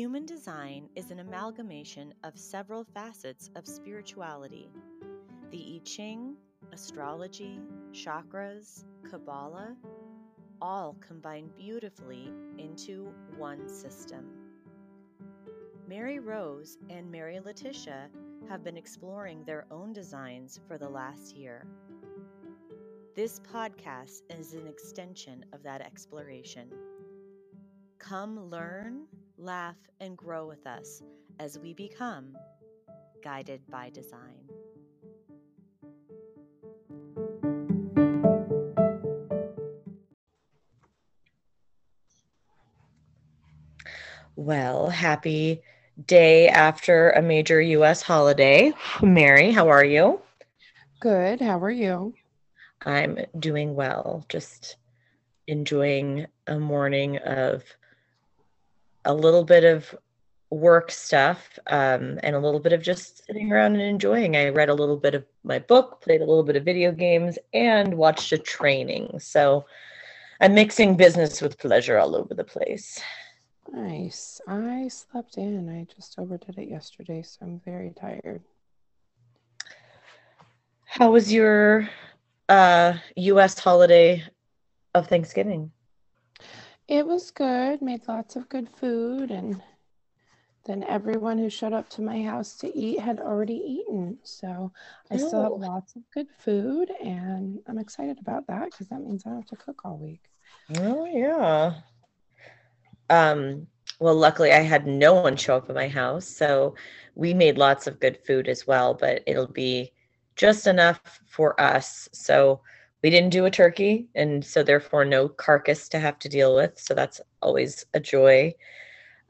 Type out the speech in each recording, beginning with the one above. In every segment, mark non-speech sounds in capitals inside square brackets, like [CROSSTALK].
Human design is an amalgamation of several facets of spirituality the I Ching, astrology, chakras, Kabbalah, all combine beautifully into one system. Mary Rose and Mary Letitia have been exploring their own designs for the last year. This podcast is an extension of that exploration. Come learn, laugh, and grow with us as we become guided by design. Well, happy day after a major US holiday. Mary, how are you? Good. How are you? I'm doing well. Just enjoying a morning of a little bit of work stuff um, and a little bit of just sitting around and enjoying. I read a little bit of my book, played a little bit of video games, and watched a training. So I'm mixing business with pleasure all over the place. Nice. I slept in. I just overdid it yesterday, so I'm very tired. How was your uh, US holiday of Thanksgiving? It was good. Made lots of good food and then everyone who showed up to my house to eat had already eaten. So I oh. still have oh. lots of good food and I'm excited about that because that means I don't have to cook all week. Oh yeah. Um well luckily I had no one show up at my house. So we made lots of good food as well, but it'll be just enough for us. So we didn't do a turkey and so therefore no carcass to have to deal with so that's always a joy.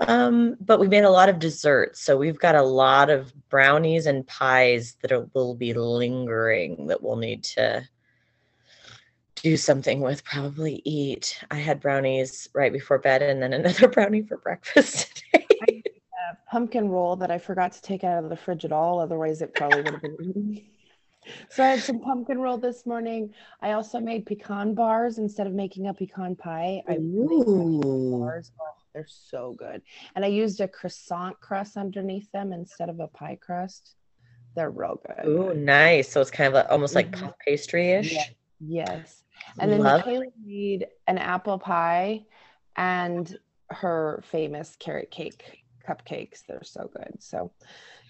Um, but we made a lot of desserts so we've got a lot of brownies and pies that are, will be lingering that we'll need to do something with probably eat. I had brownies right before bed and then [LAUGHS] another brownie for breakfast today. Pumpkin roll that i forgot to take out of the fridge at all otherwise it probably would have been so I had some pumpkin roll this morning. I also made pecan bars instead of making a pecan pie. I really bars. Oh, they're so good. And I used a croissant crust underneath them instead of a pie crust. They're real good. Oh, nice. So it's kind of like, almost like mm-hmm. puff pastry ish. Yeah. Yes. And then Love. Michaela made an apple pie and her famous carrot cake cupcakes. They're so good. So,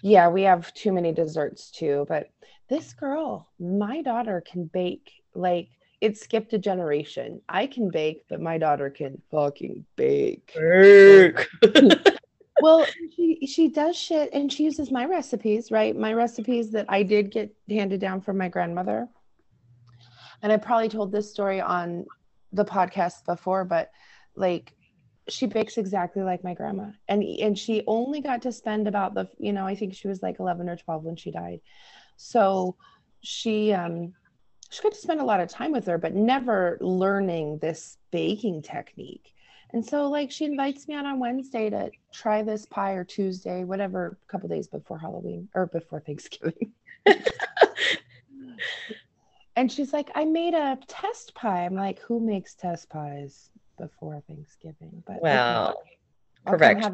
yeah, we have too many desserts too. But this girl, my daughter can bake like it skipped a generation. I can bake, but my daughter can fucking bake. bake. [LAUGHS] well, [LAUGHS] she she does shit and she uses my recipes, right? My recipes that I did get handed down from my grandmother. And I probably told this story on the podcast before, but like she bakes exactly like my grandma and and she only got to spend about the you know i think she was like 11 or 12 when she died so she um she got to spend a lot of time with her but never learning this baking technique and so like she invites me out on wednesday to try this pie or tuesday whatever a couple days before halloween or before thanksgiving [LAUGHS] and she's like i made a test pie i'm like who makes test pies before Thanksgiving. But wow, perfect.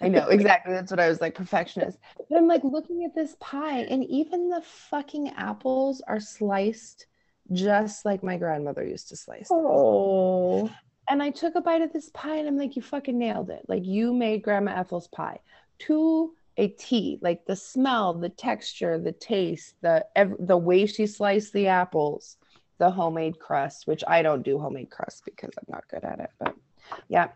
I know exactly. That's what I was like, perfectionist. But I'm like looking at this pie, and even the fucking apples are sliced just like my grandmother used to slice. Them. Oh. And I took a bite of this pie, and I'm like, you fucking nailed it. Like you made Grandma Ethel's pie to a T. Like the smell, the texture, the taste, the the way she sliced the apples the homemade crust, which I don't do homemade crust because I'm not good at it. But yeah,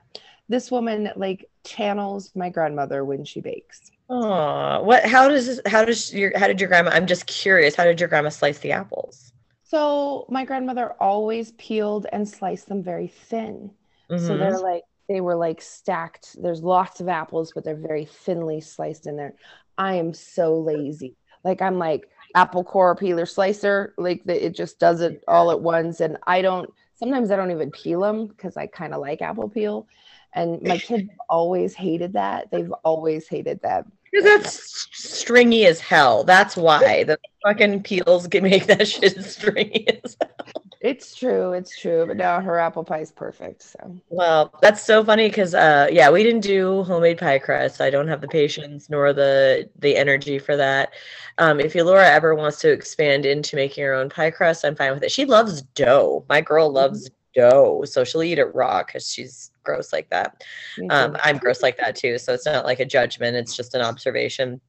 this woman like channels my grandmother when she bakes. Oh, what? How does this, how does your how did your grandma? I'm just curious. How did your grandma slice the apples? So my grandmother always peeled and sliced them very thin. Mm-hmm. So they're like they were like stacked. There's lots of apples, but they're very thinly sliced in there. I am so lazy. Like I'm like apple core peeler slicer like the, it just does it all at once and i don't sometimes i don't even peel them because i kind of like apple peel and my [LAUGHS] kids always hated that they've always hated that because that's stringy as hell that's why the fucking peels can [LAUGHS] make that shit stringy as hell It's true. It's true. But now her apple pie is perfect. So well, that's so funny because uh yeah, we didn't do homemade pie crust. I don't have the patience nor the the energy for that. Um, if Elora ever wants to expand into making her own pie crust, I'm fine with it. She loves dough. My girl mm-hmm. loves dough, so she'll eat it raw because she's gross like that. Um, I'm gross like that too, so it's not like a judgment. It's just an observation.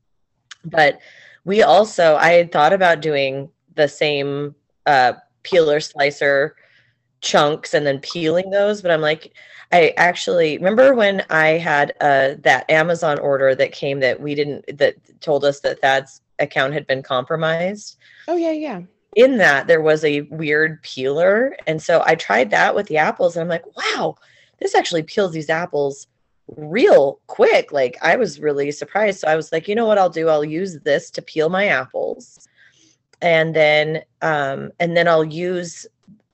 But we also, I had thought about doing the same uh, peeler slicer chunks and then peeling those but i'm like i actually remember when i had uh that amazon order that came that we didn't that told us that thad's account had been compromised oh yeah yeah in that there was a weird peeler and so i tried that with the apples and i'm like wow this actually peels these apples real quick like i was really surprised so i was like you know what i'll do i'll use this to peel my apples and then um, and then I'll use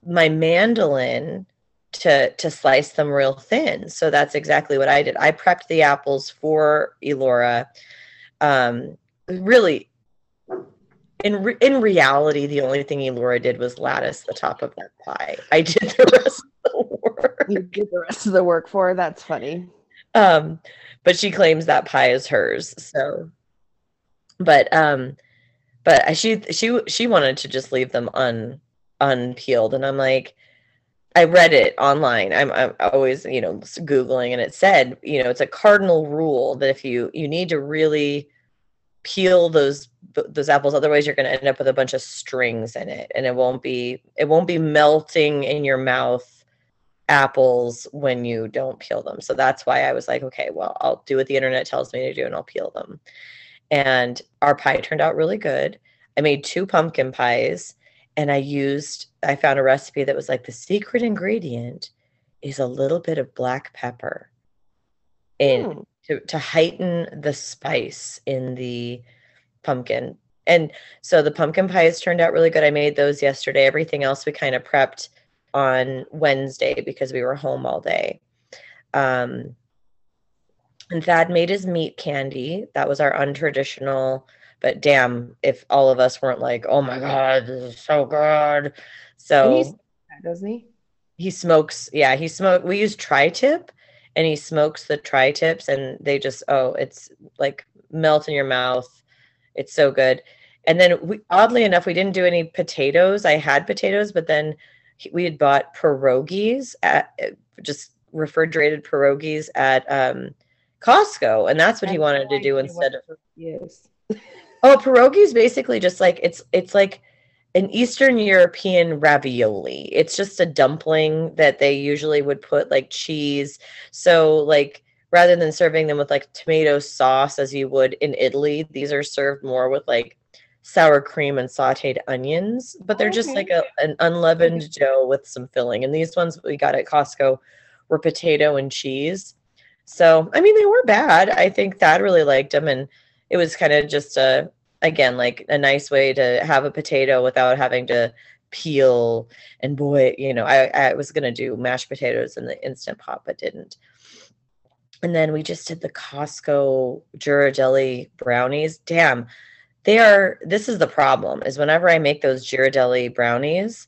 my mandolin to to slice them real thin. So that's exactly what I did. I prepped the apples for Elora. Um, really, in re- in reality, the only thing Elora did was lattice the top of that pie. I did the rest of the work. You did the rest of the work for her. That's funny. Um, but she claims that pie is hers. So, but um, but she she she wanted to just leave them un unpeeled and i'm like i read it online i'm, I'm always you know googling and it said you know it's a cardinal rule that if you you need to really peel those those apples otherwise you're going to end up with a bunch of strings in it and it won't be it won't be melting in your mouth apples when you don't peel them so that's why i was like okay well i'll do what the internet tells me to do and i'll peel them and our pie turned out really good. I made two pumpkin pies and I used, I found a recipe that was like the secret ingredient is a little bit of black pepper in mm. To, to heighten the spice in the pumpkin. And so the pumpkin pies turned out really good. I made those yesterday. Everything else we kind of prepped on Wednesday because we were home all day. Um, and Thad made his meat candy. That was our untraditional, but damn, if all of us weren't like, oh my God, this is so good. So, doesn't he? He smokes, yeah, he smoked. We use tri tip and he smokes the tri tips, and they just, oh, it's like melt in your mouth. It's so good. And then, we, oddly enough, we didn't do any potatoes. I had potatoes, but then we had bought pierogies at just refrigerated pierogies at um, Costco, and that's what he wanted to do instead of yes. oh, pierogi is basically just like it's it's like an Eastern European ravioli. It's just a dumpling that they usually would put like cheese. So like rather than serving them with like tomato sauce as you would in Italy, these are served more with like sour cream and sauteed onions, but they're okay. just like a, an unleavened dough with some filling. And these ones we got at Costco were potato and cheese. So, I mean, they were bad. I think Thad really liked them. And it was kind of just a, again, like a nice way to have a potato without having to peel. And boy, you know, I, I was going to do mashed potatoes in the instant pot, but didn't. And then we just did the Costco Ghirardelli brownies. Damn, they are, this is the problem is whenever I make those Ghirardelli brownies,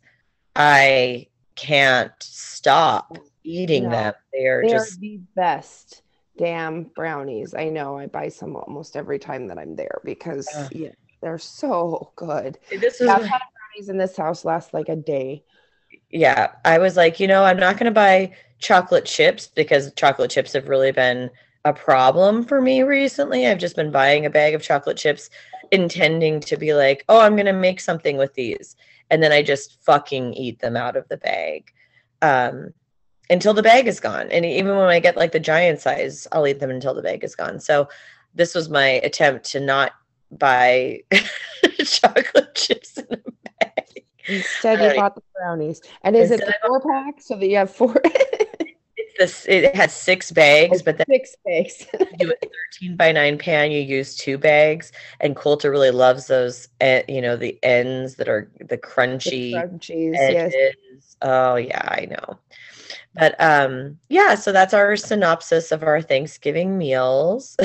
I can't stop eating no, them. They are they just are the best damn brownies. I know. I buy some almost every time that I'm there because uh, yeah, they're so good. This is I've had brownies in this house last like a day. Yeah, I was like, you know, I'm not going to buy chocolate chips because chocolate chips have really been a problem for me recently. I've just been buying a bag of chocolate chips intending to be like, oh, I'm going to make something with these. And then I just fucking eat them out of the bag. Um, until the bag is gone. And even when I get like the giant size, I'll eat them until the bag is gone. So this was my attempt to not buy [LAUGHS] chocolate chips in a bag. Instead, you bought the brownies. And is it the four pack so that you have four? [LAUGHS] this. It has six bags, oh, but then six bags. you do a thirteen by nine pan. You use two bags, and Coulter really loves those. Uh, you know the ends that are the crunchy. The crunchies, edges. yes. Oh yeah, I know. But um, yeah, so that's our synopsis of our Thanksgiving meals.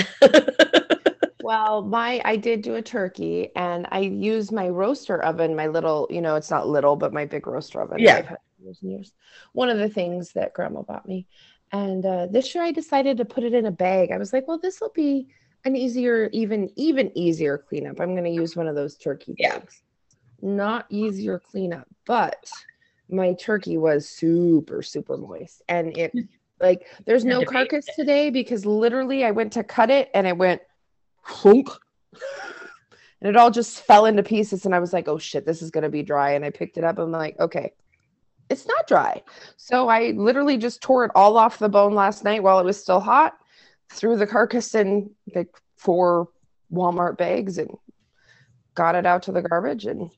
[LAUGHS] well, my I did do a turkey, and I used my roaster oven, my little, you know, it's not little, but my big roaster oven. Yeah. Years and years. One of the things that Grandma bought me, and uh, this year I decided to put it in a bag. I was like, well, this will be an easier, even even easier cleanup. I'm going to use one of those turkey bags. Yeah. Not easier cleanup, but my turkey was super super moist, and it [LAUGHS] like there's no carcass today because literally I went to cut it and it went [LAUGHS] and it all just fell into pieces. And I was like, oh shit, this is going to be dry. And I picked it up. I'm like, okay, it's not dry. So I literally just tore it all off the bone last night while it was still hot, threw the carcass in like four Walmart bags and got it out to the garbage. And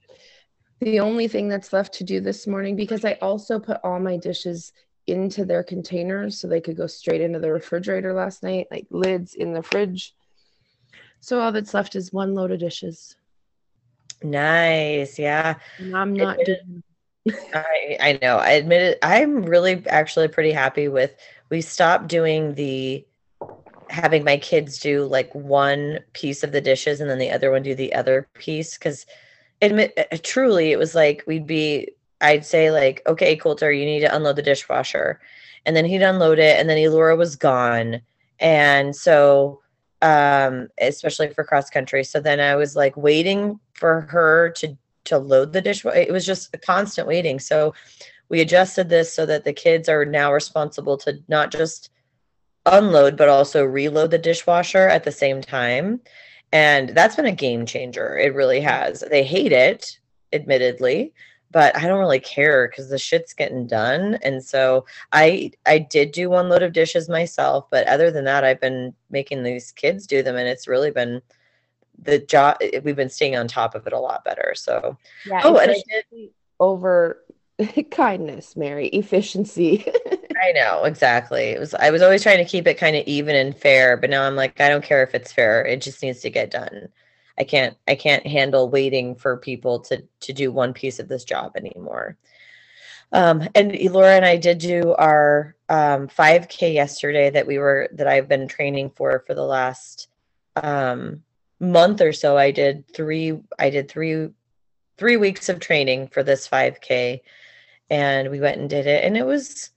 the only thing that's left to do this morning, because I also put all my dishes into their containers so they could go straight into the refrigerator last night, like lids in the fridge. So all that's left is one load of dishes. Nice. Yeah. And I'm not doing I, I know. I admit it. I'm really actually pretty happy with we stopped doing the having my kids do like one piece of the dishes and then the other one do the other piece because admit uh, truly it was like we'd be I'd say like, okay, Coulter, you need to unload the dishwasher. And then he'd unload it and then Elora was gone. And so um, especially for cross country. So then I was like waiting for her to to load the dishwasher. It was just a constant waiting. So we adjusted this so that the kids are now responsible to not just unload but also reload the dishwasher at the same time. And that's been a game changer. It really has. They hate it, admittedly, but I don't really care because the shit's getting done. And so I I did do one load of dishes myself, but other than that, I've been making these kids do them, and it's really been the job. We've been staying on top of it a lot better. So yeah. Oh, and I did over [LAUGHS] kindness, Mary, efficiency. [LAUGHS] I know exactly. It was I was always trying to keep it kind of even and fair, but now I'm like I don't care if it's fair. It just needs to get done. I can't I can't handle waiting for people to to do one piece of this job anymore. Um, and Elora and I did do our um, 5K yesterday that we were that I've been training for for the last um, month or so. I did three I did three three weeks of training for this 5K, and we went and did it, and it was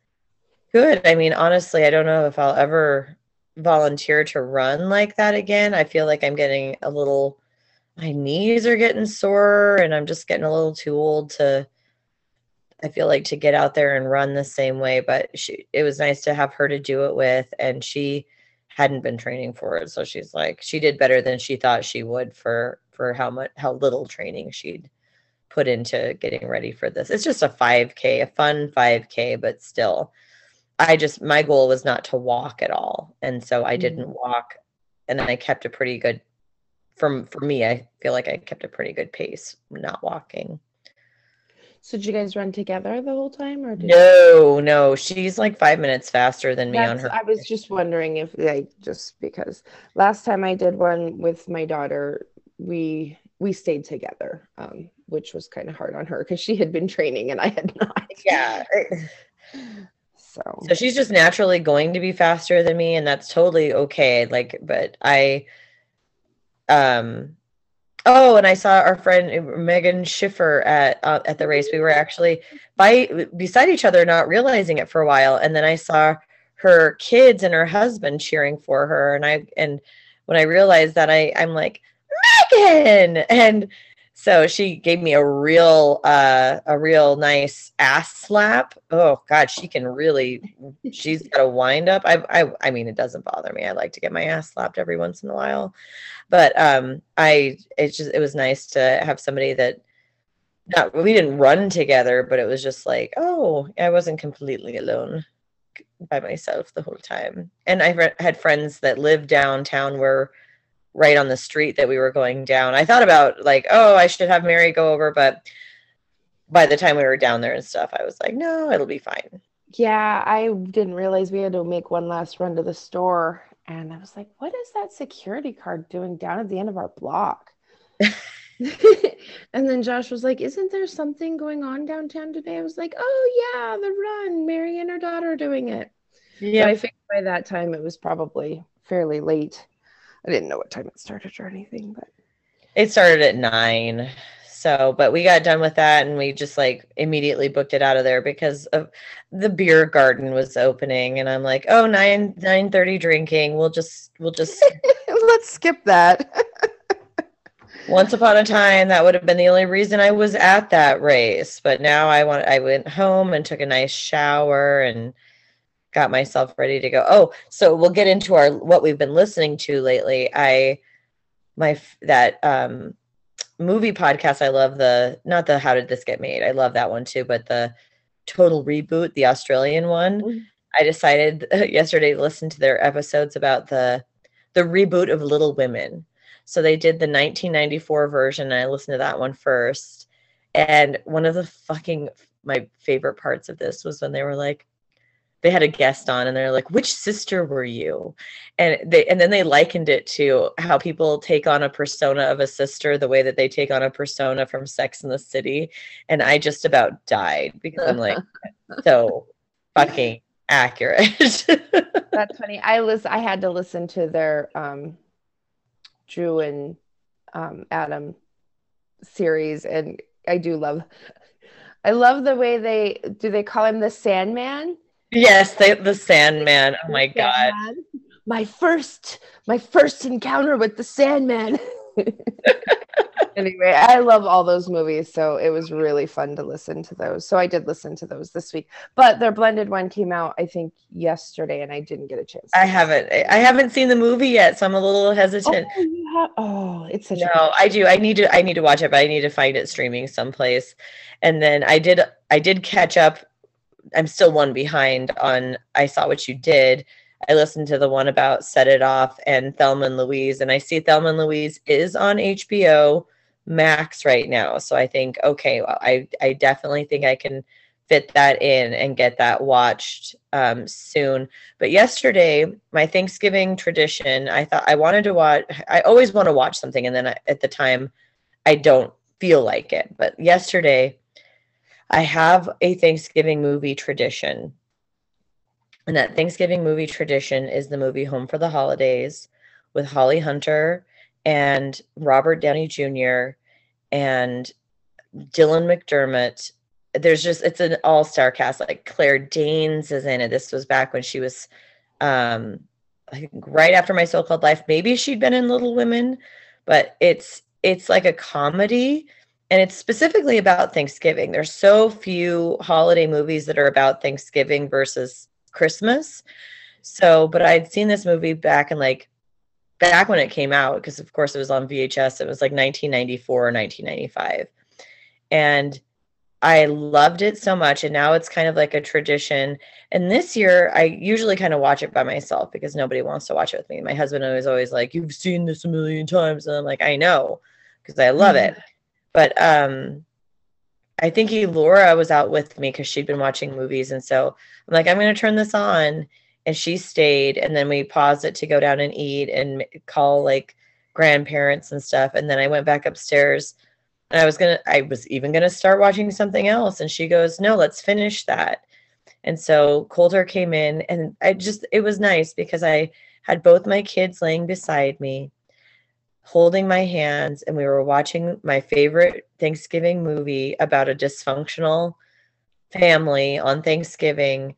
good. I mean, honestly, I don't know if I'll ever volunteer to run like that again. I feel like I'm getting a little my knees are getting sore and I'm just getting a little too old to I feel like to get out there and run the same way, but she it was nice to have her to do it with and she hadn't been training for it. So she's like she did better than she thought she would for for how much how little training she'd put into getting ready for this. It's just a 5k, a fun 5k, but still I just my goal was not to walk at all. And so I didn't mm. walk and I kept a pretty good from for me, I feel like I kept a pretty good pace not walking. So did you guys run together the whole time or no you... no. She's like five minutes faster than me That's, on her I was just wondering if like just because last time I did one with my daughter we we stayed together um which was kind of hard on her because she had been training and I had not. Yeah. [LAUGHS] So. So she's just naturally going to be faster than me and that's totally okay. Like but I um oh and i saw our friend megan schiffer at uh, at the race. We were actually by beside each other not realizing it for a while. And then i saw her kids and her husband cheering for her. And i and when i realized that i i'm like megan! And so she gave me a real uh a real nice ass slap. Oh god she can really she's got a wind up. I, I i mean it doesn't bother me. I like to get my ass slapped every once in a while. But um i it's just it was nice to have somebody that not we didn't run together but it was just like oh i wasn't completely alone by myself the whole time. And i had friends that lived downtown where right on the street that we were going down i thought about like oh i should have mary go over but by the time we were down there and stuff i was like no it'll be fine yeah i didn't realize we had to make one last run to the store and I was like, what is that security card doing down at the end of our block? [LAUGHS] and then Josh was like, Isn't there something going on downtown today? I was like, Oh, yeah, the run. Mary and her daughter are doing it. Yeah. But I think by that time it was probably fairly late. I didn't know what time it started or anything, but it started at nine. So, but we got done with that and we just like immediately booked it out of there because of the beer garden was opening and I'm like, oh, 9 9 30 drinking. We'll just we'll just [LAUGHS] let's skip that. [LAUGHS] Once upon a time, that would have been the only reason I was at that race. But now I want I went home and took a nice shower and got myself ready to go. Oh, so we'll get into our what we've been listening to lately. I my that um movie podcast. I love the not the how did this get made. I love that one too, but the total reboot, the Australian one. Mm-hmm. I decided [LAUGHS] yesterday to listen to their episodes about the the reboot of Little Women. So they did the 1994 version. And I listened to that one first. And one of the fucking my favorite parts of this was when they were like, they had a guest on and they're like which sister were you? And they and then they likened it to how people take on a persona of a sister the way that they take on a persona from sex in the city. And i just about died because i'm like [LAUGHS] so fucking accurate. [LAUGHS] That's funny. I was i had to listen to their um drew and um adam series and i do love i love the way they do they call him the sandman Yes, they, the Sandman. Oh my god. My first my first encounter with the Sandman. [LAUGHS] anyway, I love all those movies, so it was really fun to listen to those. So I did listen to those this week. But their blended one came out I think yesterday and I didn't get a chance. I haven't I haven't seen the movie yet, so I'm a little oh, hesitant. Oh, have, oh it's such No, I do. I need to I need to watch it, but I need to find it streaming someplace. And then I did I did catch up I'm still one behind on I Saw What You Did. I listened to the one about Set It Off and Thelma and Louise, and I see Thelma and Louise is on HBO Max right now. So I think, okay, well, I, I definitely think I can fit that in and get that watched um, soon. But yesterday, my Thanksgiving tradition, I thought I wanted to watch, I always want to watch something. And then I, at the time, I don't feel like it. But yesterday, I have a Thanksgiving movie tradition. And that Thanksgiving movie tradition is the movie Home for the Holidays with Holly Hunter and Robert Downey Jr. and Dylan McDermott. There's just it's an all-star cast. Like Claire Danes is in it. This was back when she was um right after my so-called life. Maybe she'd been in Little Women, but it's it's like a comedy and it's specifically about Thanksgiving. There's so few holiday movies that are about Thanksgiving versus Christmas. So, but I'd seen this movie back in like back when it came out because of course it was on VHS. It was like 1994 or 1995. And I loved it so much and now it's kind of like a tradition. And this year I usually kind of watch it by myself because nobody wants to watch it with me. My husband is always like, "You've seen this a million times." And I'm like, "I know." Because I love mm-hmm. it. But um I think Elora was out with me because she'd been watching movies. And so I'm like, I'm going to turn this on. And she stayed. And then we paused it to go down and eat and call like grandparents and stuff. And then I went back upstairs and I was going to, I was even going to start watching something else. And she goes, No, let's finish that. And so Coulter came in and I just, it was nice because I had both my kids laying beside me holding my hands and we were watching my favorite Thanksgiving movie about a dysfunctional family on Thanksgiving.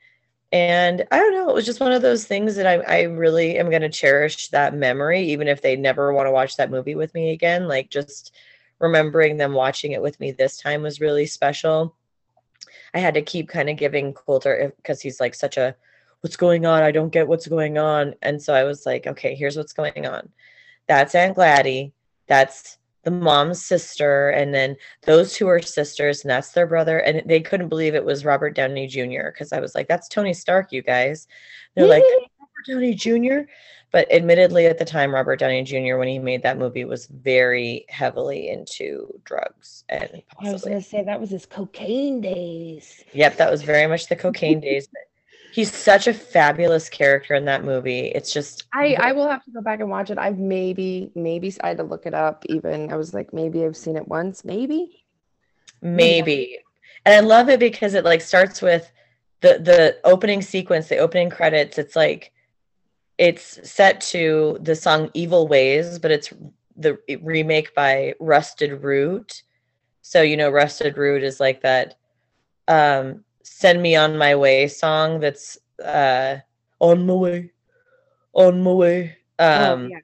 And I don't know, it was just one of those things that I, I really am going to cherish that memory, even if they never want to watch that movie with me again. Like just remembering them watching it with me this time was really special. I had to keep kind of giving Coulter because he's like such a, what's going on? I don't get what's going on. And so I was like, okay, here's what's going on that's Aunt Gladdy. That's the mom's sister. And then those two are sisters, and that's their brother. And they couldn't believe it was Robert Downey Jr. because I was like, that's Tony Stark, you guys. They're like, [LAUGHS] Robert Downey Jr. But admittedly, at the time, Robert Downey Jr., when he made that movie, was very heavily into drugs. And possibly. I was going to say that was his cocaine days. Yep, that was very much the cocaine days. He's such a fabulous character in that movie. It's just I I will have to go back and watch it. I've maybe maybe I had to look it up. Even I was like maybe I've seen it once. Maybe. Maybe. And I love it because it like starts with the the opening sequence, the opening credits. It's like it's set to the song Evil Ways, but it's the remake by Rusted Root. So, you know, Rusted Root is like that um Send Me On My Way song that's uh on my way, on my way. Oh, um oh, yeah.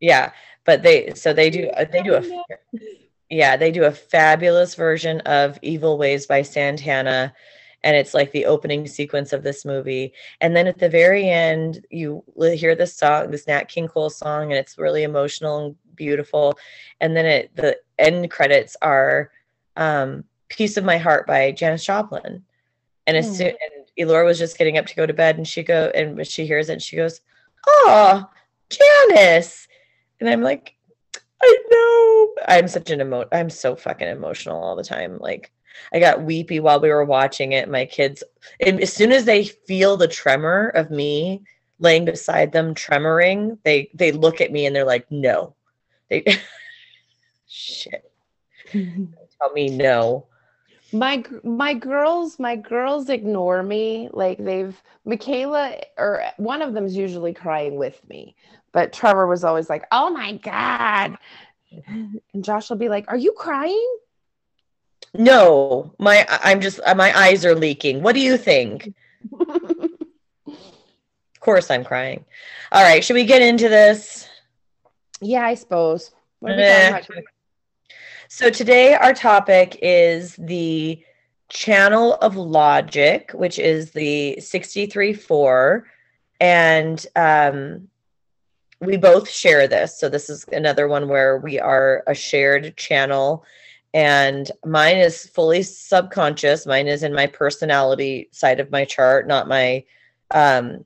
yeah. but they so they do they do a yeah, they do a fabulous version of Evil Ways by Santana and it's like the opening sequence of this movie and then at the very end you hear this song this nat king cole song and it's really emotional and beautiful and then it the end credits are um piece of my heart by janis joplin and as mm. soon and elora was just getting up to go to bed and she go and she hears it and she goes oh Janis!" and i'm like i know i'm such an emo i'm so fucking emotional all the time like I got weepy while we were watching it. My kids, as soon as they feel the tremor of me laying beside them, tremoring, they they look at me and they're like, "No." They [LAUGHS] shit. [LAUGHS] Tell me no. My my girls, my girls ignore me. Like they've Michaela or one of them's usually crying with me, but Trevor was always like, "Oh my god." And Josh will be like, "Are you crying?" No, my I'm just my eyes are leaking. What do you think? [LAUGHS] of course I'm crying. All right, should we get into this? Yeah, I suppose. So today our topic is the channel of logic, which is the 63-4. And um, we both share this. So this is another one where we are a shared channel and mine is fully subconscious mine is in my personality side of my chart not my um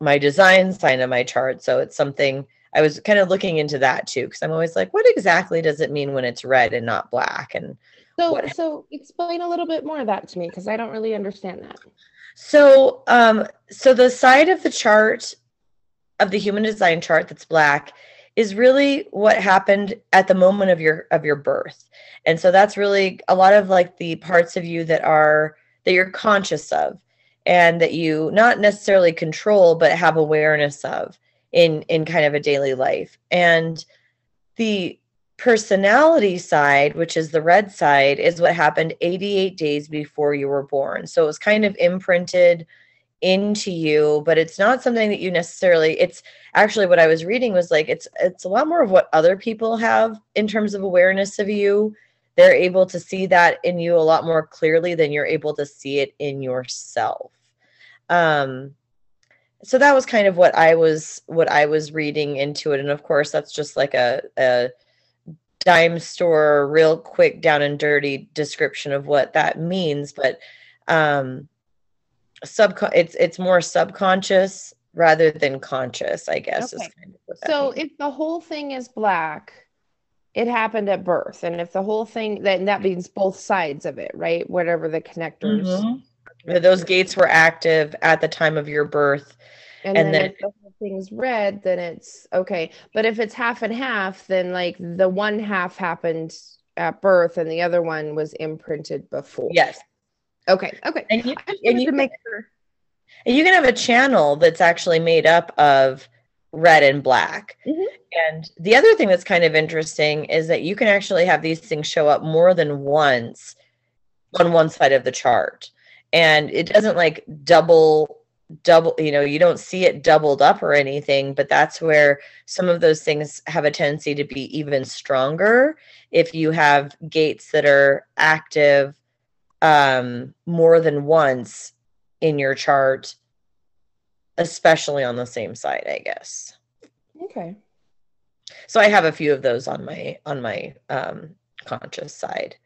my design sign of my chart so it's something i was kind of looking into that too because i'm always like what exactly does it mean when it's red and not black? And so what... so explain a little bit more of that to me because i don't really understand that. So um so the side of the chart of the human design chart that's black is really what happened at the moment of your of your birth. And so that's really a lot of like the parts of you that are that you're conscious of and that you not necessarily control but have awareness of in in kind of a daily life. And the personality side which is the red side is what happened 88 days before you were born. So it was kind of imprinted into you but it's not something that you necessarily it's actually what i was reading was like it's it's a lot more of what other people have in terms of awareness of you. They're able to see that in you a lot more clearly than you're able to see it in yourself. Um so that was kind of what i was what i was reading into it and of course that's just like a, a dime store real quick down and dirty description of what that means but um sub it's it's more subconscious rather than conscious i guess okay. kind of so means. if the whole thing is black it happened at birth and if the whole thing then that means both sides of it right whatever the connectors mm-hmm. Those gates were active at the time of your birth and, and then, then, if the whole thing's red then it's okay but if it's half and half then like the one half happened at birth and the other one was imprinted before yes Okay. Okay. And you, and you make sure. And you can have a channel that's actually made up of red and black. Mm-hmm. And the other thing that's kind of interesting is that you can actually have these things show up more than once on one side of the chart. And it doesn't like double double you know you don't see it doubled up or anything but that's where some of those things have a tendency to be even stronger if you have gates that are active um, more than once in your chart, especially on the same side, I guess. Okay. So I have a few of those on my on my um, conscious side.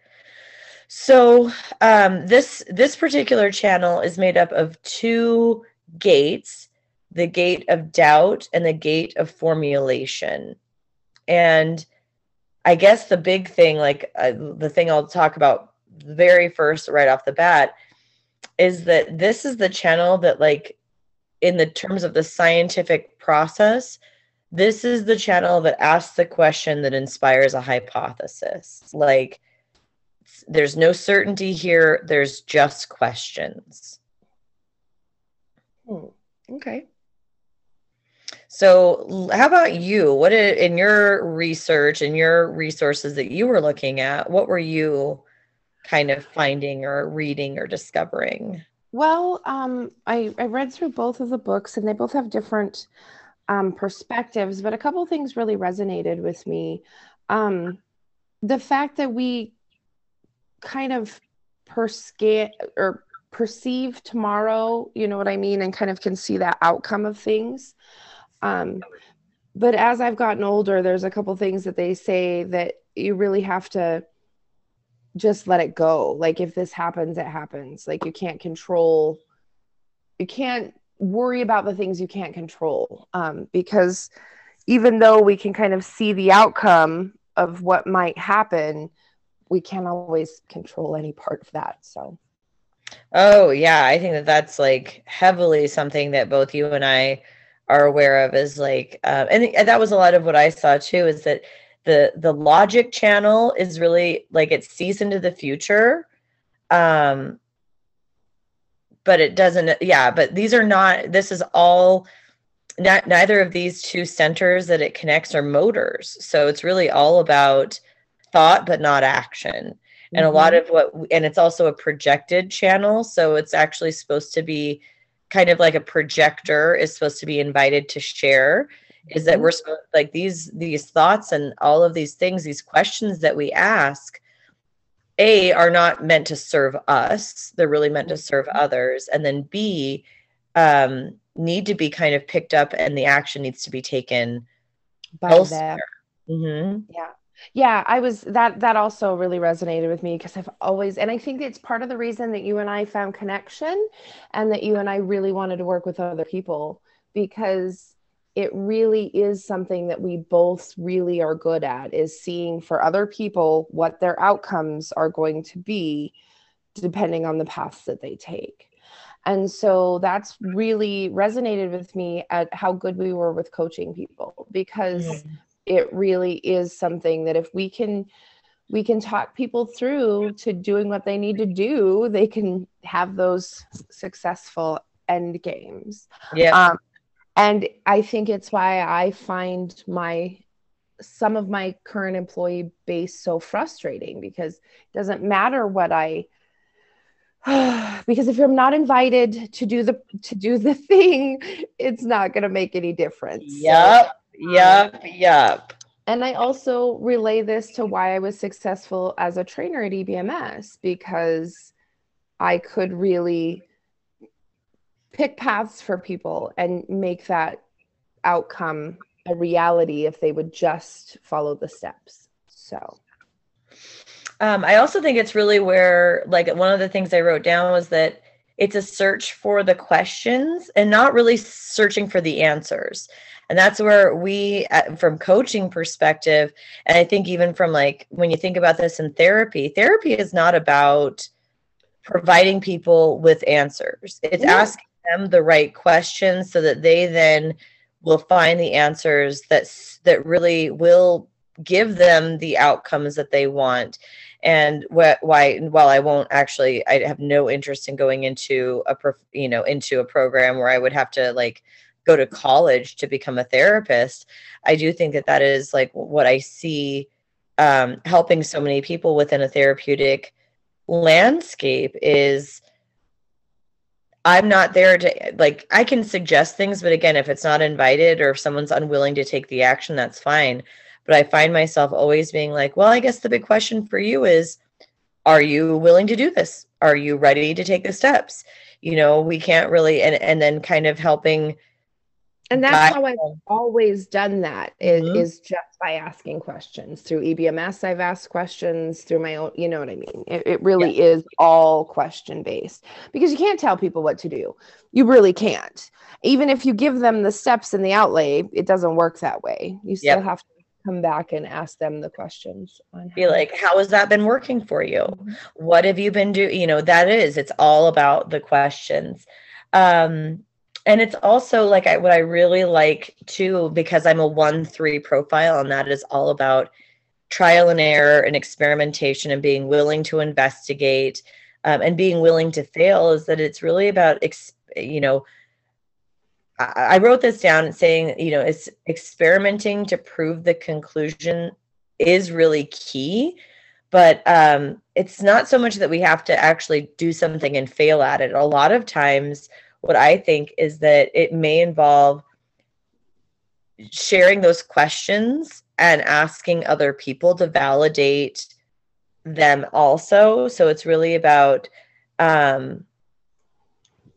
So um, this this particular channel is made up of two gates: the gate of doubt and the gate of formulation. And I guess the big thing, like uh, the thing I'll talk about very first right off the bat is that this is the channel that like in the terms of the scientific process this is the channel that asks the question that inspires a hypothesis like there's no certainty here there's just questions hmm. okay So, how about you? What did, in your research and your resources that you were looking at? What were you kind of finding or reading or discovering? Well, um, I, I read through both of the books, and they both have different um, perspectives, but a couple things really resonated with me. Um, the fact that we kind of persca- or perceive tomorrow, you know what I mean, and kind of can see that outcome of things. Um, but as I've gotten older, there's a couple things that they say that you really have to just let it go. Like if this happens, it happens. Like you can't control, you can't worry about the things you can't control. Um, because even though we can kind of see the outcome of what might happen, we can't always control any part of that. So. Oh yeah, I think that that's like heavily something that both you and I are aware of is like uh, and that was a lot of what i saw too is that the the logic channel is really like it sees into the future um but it doesn't yeah but these are not this is all not neither of these two centers that it connects are motors so it's really all about thought but not action and a lot mm-hmm. of what and it's also a projected channel so it's actually supposed to be kind of like a projector is supposed to be invited to share is that mm-hmm. we're supposed like these these thoughts and all of these things these questions that we ask a are not meant to serve us they're really meant to serve mm-hmm. others and then b um need to be kind of picked up and the action needs to be taken by elsewhere. Mm-hmm. yeah yeah i was that that also really resonated with me because i've always and i think it's part of the reason that you and i found connection and that you and i really wanted to work with other people because it really is something that we both really are good at is seeing for other people what their outcomes are going to be depending on the paths that they take. And so that's really resonated with me at how good we were with coaching people because it really is something that if we can we can talk people through to doing what they need to do they can have those successful end games. Yeah. Um, and i think it's why i find my some of my current employee base so frustrating because it doesn't matter what i [SIGHS] because if you're not invited to do the to do the [LAUGHS] thing it's not going to make any difference. Yep Yep, yep. And I also relay this to why I was successful as a trainer at EBMS because I could really pick paths for people and make that outcome a reality if they would just follow the steps. So, um, I also think it's really where, like, one of the things I wrote down was that it's a search for the questions and not really searching for the answers and that's where we uh, from coaching perspective and i think even from like when you think about this in therapy therapy is not about providing people with answers it's yeah. asking them the right questions so that they then will find the answers that that really will give them the outcomes that they want and wh- why while i won't actually i have no interest in going into a you know into a program where i would have to like go to college to become a therapist i do think that that is like what i see um, helping so many people within a therapeutic landscape is i'm not there to like i can suggest things but again if it's not invited or if someone's unwilling to take the action that's fine. But i find myself always being like well i guess the big question for you is are you willing to do this? Are you ready to take the steps? You know we can't really and and then kind of helping and that's how I've always done that is, mm-hmm. is, just by asking questions through EBMS. I've asked questions through my own, you know what I mean? It, it really yeah. is all question based because you can't tell people what to do. You really can't. Even if you give them the steps and the outlay, it doesn't work that way. You still yep. have to come back and ask them the questions. Be like, how has that been working for you? Mm-hmm. What have you been doing? You know, that is, it's all about the questions. Um, and it's also like I, what I really like too, because I'm a one three profile, and that is all about trial and error and experimentation and being willing to investigate um, and being willing to fail. Is that it's really about, you know, I wrote this down saying, you know, it's experimenting to prove the conclusion is really key, but um, it's not so much that we have to actually do something and fail at it. A lot of times, what I think is that it may involve sharing those questions and asking other people to validate them also. So it's really about um,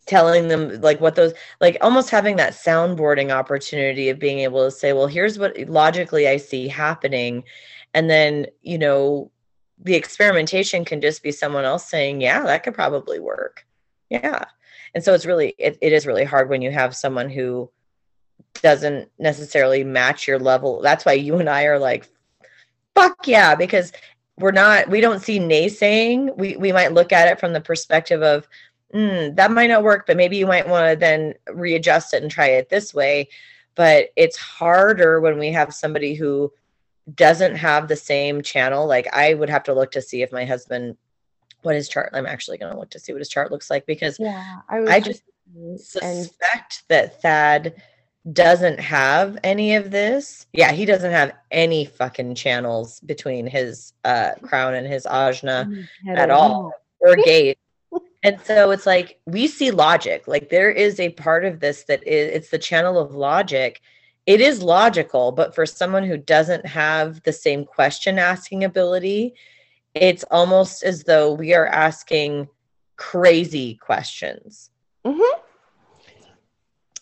telling them like what those like almost having that soundboarding opportunity of being able to say well here's what logically i see happening. And then you know the experimentation can just be someone else saying yeah that could probably work. Yeah and so it's really it, it is really hard when you have someone who doesn't necessarily match your level that's why you and i are like fuck yeah because we're not we don't see naysaying we we might look at it from the perspective of mm, that might not work, but maybe you might want to then readjust it and try it this way. But it's harder when we have somebody who doesn't have the same channel. Like I would have to look to see if my husband, what his chart, I'm actually going to look to see what his chart looks like because yeah, I, I just suspect and- that Thad doesn't have any of this. Yeah, he doesn't have any fucking channels between his uh crown and his ajna at all or [LAUGHS] gate. And so it's like we see logic. Like there is a part of this that is it's the channel of logic. It is logical but for someone who doesn't have the same question asking ability it's almost as though we are asking crazy questions. Mm-hmm.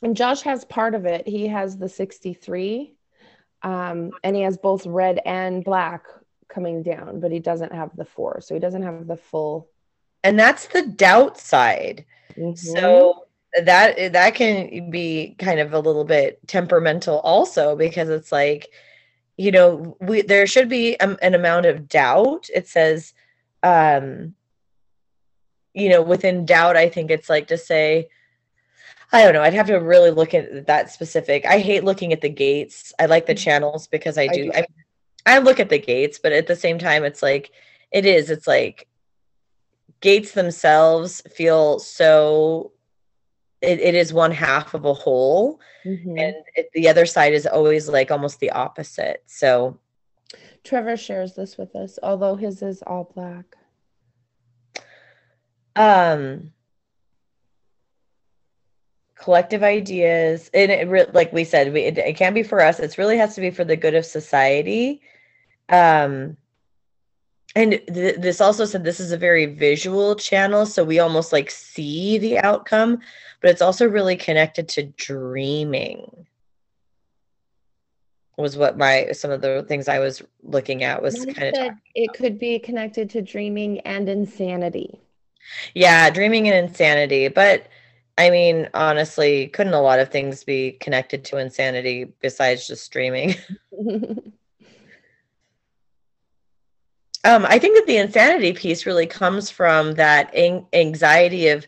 and josh has part of it. He has the 63 um, and he has both red and black coming down but he doesn't have the four. So he doesn't have the full. And that's the doubt side. Mm-hmm. so that that can be kind of a little bit temperamental also because it's like you know we there should be a, an amount of doubt it says um you know within doubt i think it's like to say i don't know i'd have to really look at that specific i hate looking at the gates i like the mm-hmm. channels because i do I, do. I, I look at the gates but at the same time it's like it is it's like gates themselves feel so it, it is one half of a whole mm-hmm. and it, the other side is always like almost the opposite so trevor shares this with us although his is all black um collective ideas and it re- like we said we, it, it can't be for us it really has to be for the good of society um and th- this also said this is a very visual channel so we almost like see the outcome but it's also really connected to dreaming was what my some of the things i was looking at was kind of it could be connected to dreaming and insanity. Yeah dreaming and insanity but i mean honestly couldn't a lot of things be connected to insanity besides just dreaming? [LAUGHS] Um, I think that the insanity piece really comes from that ang- anxiety of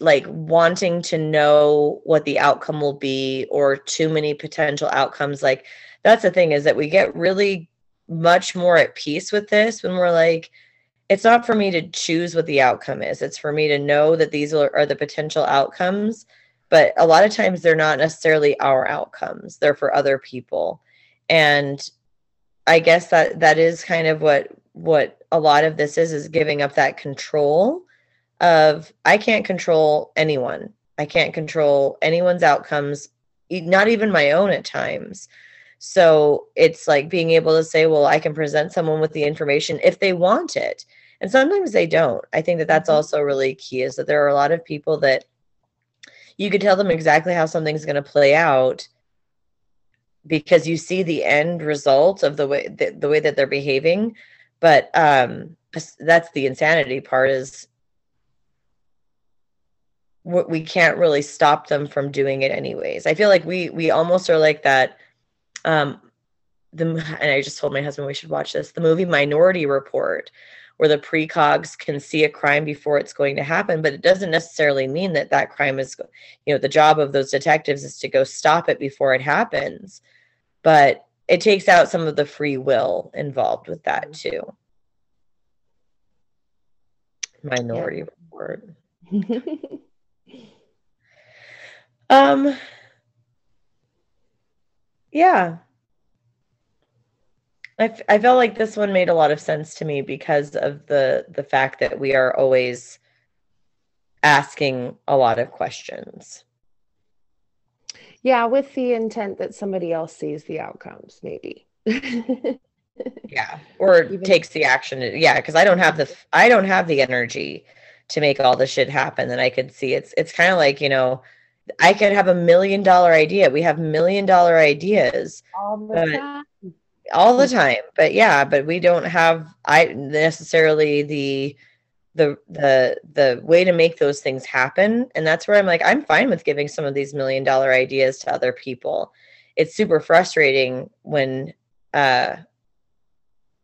like wanting to know what the outcome will be or too many potential outcomes. Like that's the thing is that we get really much more at peace with this when we're like, it's not for me to choose what the outcome is. It's for me to know that these are, are the potential outcomes. But a lot of times they're not necessarily our outcomes, they're for other people. And I guess that that is kind of what what a lot of this is is giving up that control of I can't control anyone. I can't control anyone's outcomes, not even my own at times. So it's like being able to say, well, I can present someone with the information if they want it. And sometimes they don't. I think that that's mm-hmm. also really key is that there are a lot of people that you could tell them exactly how something's going to play out because you see the end result of the way the, the way that they're behaving but um that's the insanity part is we can't really stop them from doing it anyways i feel like we we almost are like that um the and i just told my husband we should watch this the movie minority report where the precogs can see a crime before it's going to happen but it doesn't necessarily mean that that crime is you know the job of those detectives is to go stop it before it happens but it takes out some of the free will involved with that mm-hmm. too. Minority yeah. report. [LAUGHS] Um, yeah. I, f- I felt like this one made a lot of sense to me because of the the fact that we are always asking a lot of questions. Yeah, with the intent that somebody else sees the outcomes, maybe. [LAUGHS] yeah, or Even- takes the action. Yeah, because I don't have the I don't have the energy to make all the shit happen that I could see. It's it's kind of like you know I could have a million dollar idea. We have million dollar ideas all the time. All the time. But yeah, but we don't have I necessarily the the the the way to make those things happen. And that's where I'm like, I'm fine with giving some of these million dollar ideas to other people. It's super frustrating when uh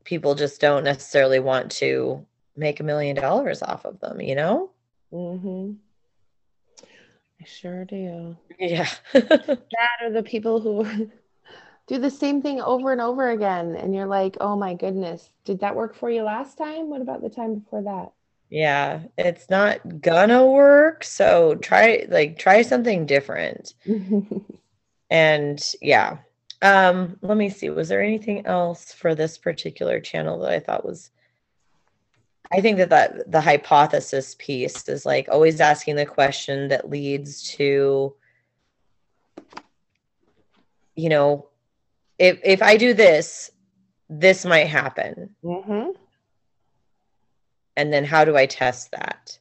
people just don't necessarily want to make a million dollars off of them, you know? Mm-hmm. I sure do. Yeah. [LAUGHS] [LAUGHS] that are the people who [LAUGHS] do the same thing over and over again. And you're like, oh my goodness, did that work for you last time? What about the time before that? Yeah, it's not gonna work. So try like try something different. and yeah. Um, let me see. Was there anything else for this particular channel that I thought was I think that, that the hypothesis piece is like always asking the question that leads to, you know, if if I do this, this might happen. Mm-hmm. And then how do I test that?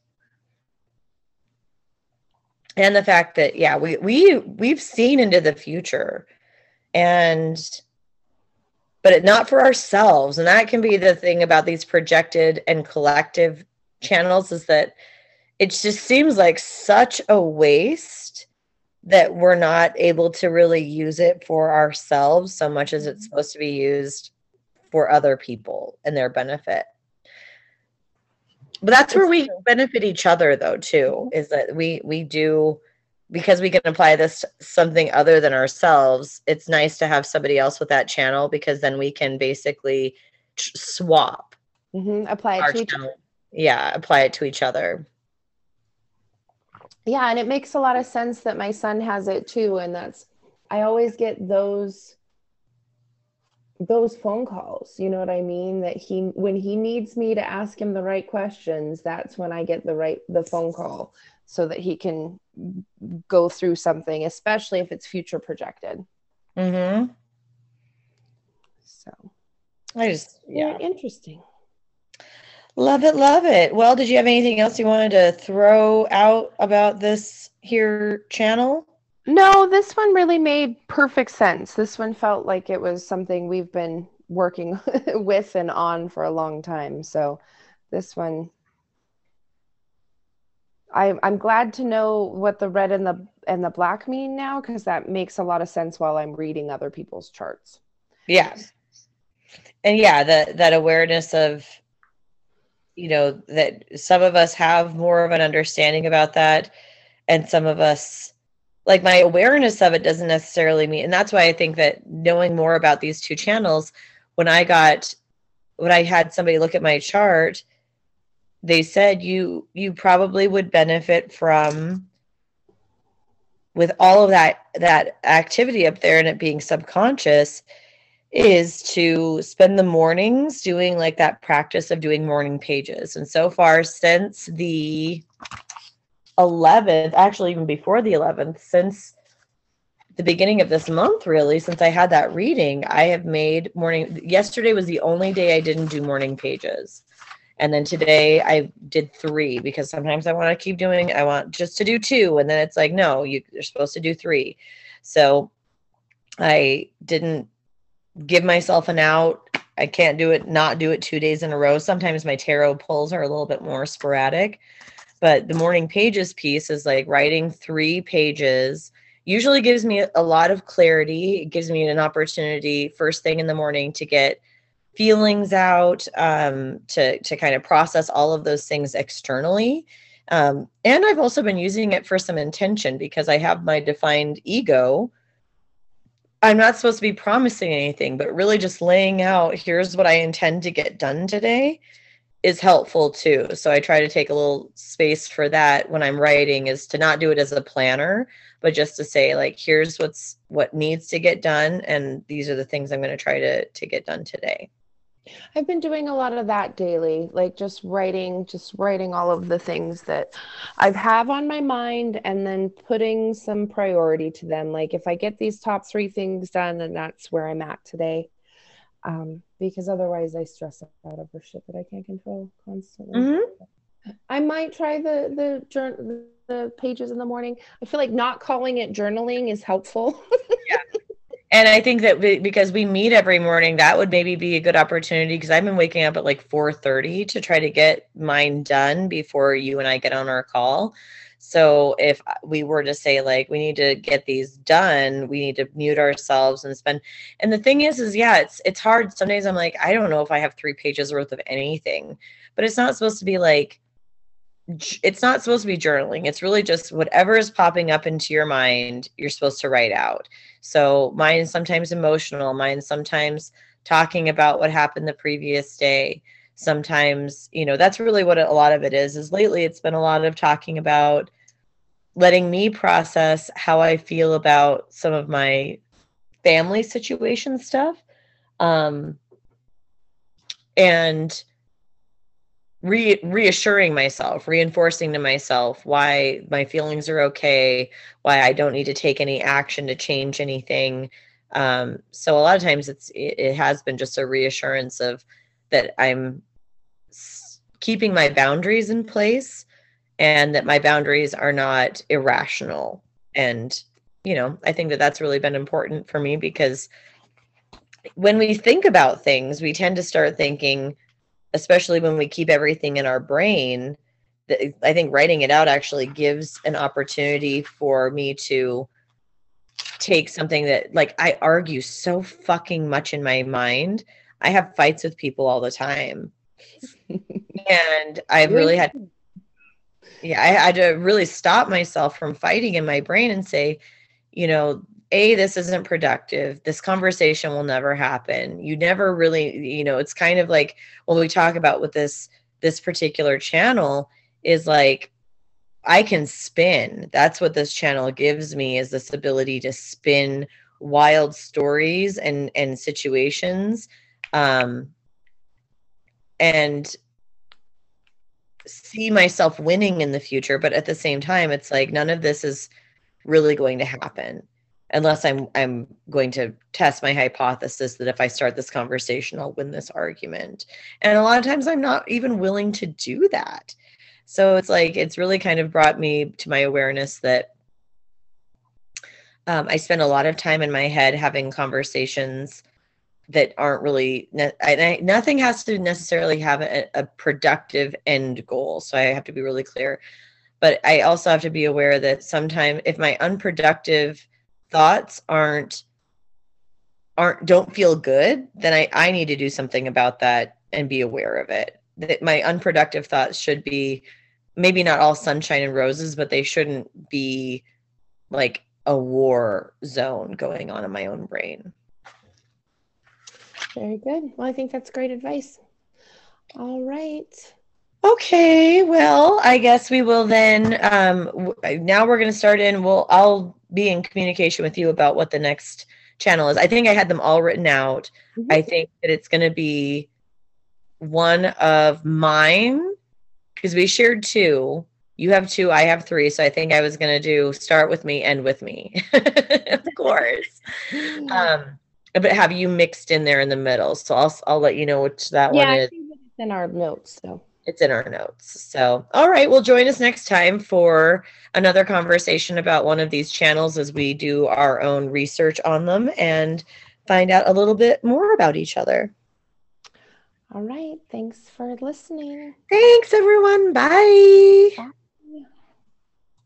And the fact that yeah, we we we've seen into the future, and but not for ourselves. And that can be the thing about these projected and collective channels is that it just seems like such a waste that we're not able to really use it for ourselves so much as it's mm-hmm. supposed to be used for other people and their benefit. But that's where we benefit each other though too is that we we do because we can apply this something other than ourselves it's nice to have somebody else with that channel because then we can basically swap mm-hmm. apply it to each other yeah apply it to each other. Yeah and it makes a lot of sense that my son has it too and that's i always get those those phone calls you know what i mean? That he when he needs me to ask him the right questions that's when i get the right the phone call so that he can go through something, especially if it's future projected. Mm-hmm. So I just yeah. interesting. Love it, love it. Well, did you have anything else you wanted to throw out about this here channel? No, this one really made perfect sense. This one felt like it was something we've been working [LAUGHS] with and on for a long time. So this one I, I'm glad to know what the red and the and the black mean now because that makes a lot of sense while I'm reading other people's charts. Yeah, and yeah, that that awareness of you know that some of us have more of an understanding about that, and some of us like my awareness of it doesn't necessarily mean, and that's why I think that knowing more about these two channels, when I got when I had somebody look at my chart they said you you probably would benefit from with all of that that activity up there and it being subconscious is to spend the mornings doing like that practice of doing morning pages. And so far since the 11th actually even before the 11th since the beginning of this month really since i had that reading i have made morning yesterday was the only day i didn't do morning pages and then today I did three because sometimes I want to keep doing, I want just to do two. And then it's like, no, you, you're supposed to do three. So I didn't give myself an out. I can't do it, not do it two days in a row. Sometimes my tarot pulls are a little bit more sporadic. But the morning pages piece is like writing three pages usually gives me a lot of clarity. It gives me an opportunity first thing in the morning to get feelings out um, to to kind of process all of those things externally um, and i've also been using it for some intention because i have my defined ego i'm not supposed to be promising anything but really just laying out here's what i intend to get done today is helpful too. So I try to take a little space for that when I'm writing is to not do it as a planner, but just to say like here's what's what needs to get done and these are the things I'm going to try to to get done today. I've been doing a lot of that daily, like just writing, just writing all of the things that I have on my mind and then putting some priority to them. Like if I get these top three things done, then that's where I'm at today. Um, because otherwise I stress out over shit that I can't control constantly. Mm-hmm. I might try the the journal the pages in the morning. I feel like not calling it journaling is helpful. yeah [LAUGHS] and I think that because we meet every morning, that would maybe be a good opportunity because I've been waking up at like 4:30 to try to get mine done before you and I get on our call. So if we were to say like we need to get these done, we need to mute ourselves and spend. And the thing is, is yeah, it's it's hard. Some days I'm like, I don't know if I have three pages worth of anything, but it's not supposed to be like it's not supposed to be journaling. It's really just whatever is popping up into your mind, you're supposed to write out. So mine is sometimes emotional, mine sometimes talking about what happened the previous day. Sometimes, you know, that's really what a lot of it is. Is lately it's been a lot of talking about letting me process how I feel about some of my family situation stuff. Um and re- reassuring myself, reinforcing to myself why my feelings are okay, why I don't need to take any action to change anything. Um, so a lot of times it's it, it has been just a reassurance of that I'm keeping my boundaries in place and that my boundaries are not irrational and you know i think that that's really been important for me because when we think about things we tend to start thinking especially when we keep everything in our brain i think writing it out actually gives an opportunity for me to take something that like i argue so fucking much in my mind. I have fights with people all the time. And i've really had [LAUGHS] yeah i had to really stop myself from fighting in my brain and say you know a this isn't productive. This conversation will never happen. You never really you know it's kind of like when we talk about with this this particular channel is like i can spin. That's what this channel gives me is this ability to spin wild stories and and situations. Um and see myself winning in the future but at the same time it's like none of this is really going to happen unless I'm I'm going to test my hypothesis that if I start this conversation, I'll win this argument. And a lot of times I'm not even willing to do that. So it's like it's really kind of brought me to my awareness that um, I spend a lot of time in my head having conversations that aren't really I, nothing has to necessarily have a, a productive end goal. So I have to be really clear. But I also have to be aware that sometimes if my unproductive thoughts aren't aren't don't feel good, then I I need to do something about that and be aware of it. That my unproductive thoughts should be maybe not all sunshine and roses, but they shouldn't be like a war zone going on in my own brain. Very good. Well, I think that's great advice. All right. Okay, well, I guess we will then. Um, now we're going to start in. We'll. I'll be in communication with you about what the next channel is. I think I had them all written out. Mm-hmm. I think that it's going to be one of mine because we shared two. You have two, I have three. So I think I was going to do start with me, end with me, [LAUGHS] of course. um, but have you mixed in there in the middle? So I'll I'll let you know which that yeah, one is. it's in our notes. So it's in our notes. So, all right, well, join us next time for another conversation about one of these channels as we do our own research on them and find out a little bit more about each other. All right. Thanks for listening. Thanks, everyone. Bye. Bye.